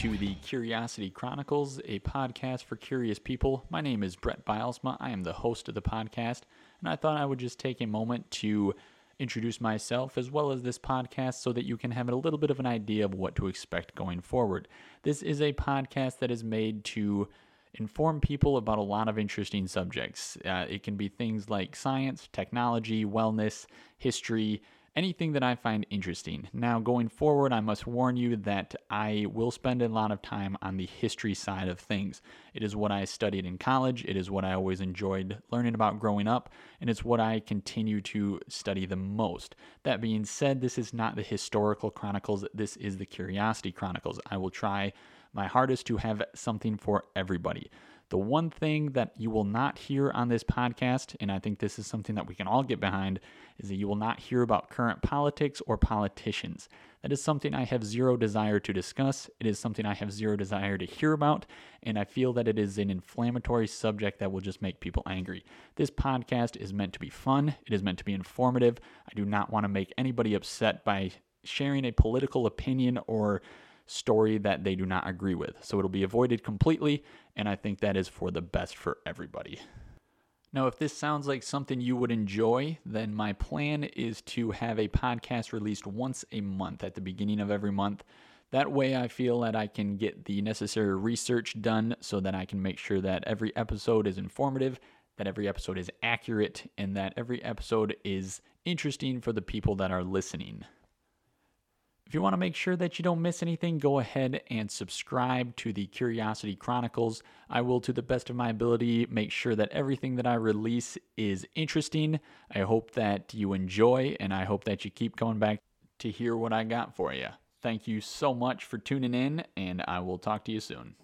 to the Curiosity Chronicles, a podcast for curious people. My name is Brett Bylsma. I am the host of the podcast, and I thought I would just take a moment to introduce myself as well as this podcast so that you can have a little bit of an idea of what to expect going forward. This is a podcast that is made to inform people about a lot of interesting subjects. Uh, it can be things like science, technology, wellness, history, anything that I find interesting. Now, going forward, I must warn you that I will spend a lot of time on the history side of things. It is what I studied in college, it is what I always enjoyed learning about growing up, and it's what I continue to study the most. That being said, this is not the historical chronicles, this is the curiosity chronicles. I will try my hardest to have something for everybody. The one thing that you will not hear on this podcast, and I think this is something that we can all get behind, is that you will not hear about current politics or politicians. That is something I have zero desire to discuss. It is something I have zero desire to hear about, and I feel that it is an inflammatory subject that will just make people angry. This podcast is meant to be fun, it is meant to be informative. I do not want to make anybody upset by sharing a political opinion or story that they do not agree with. So it'll be avoided completely, and I think that is for the best for everybody. Now, if this sounds like something you would enjoy, then my plan is to have a podcast released once a month at the beginning of every month. That way, I feel that I can get the necessary research done so that I can make sure that every episode is informative, that every episode is accurate, and that every episode is interesting for the people that are listening. If you want to make sure that you don't miss anything, go ahead and subscribe to the Curiosity Chronicles. I will, to the best of my ability, make sure that everything that I release is interesting. I hope that you enjoy, and I hope that you keep coming back to hear what I got for you. Thank you so much for tuning in, and I will talk to you soon.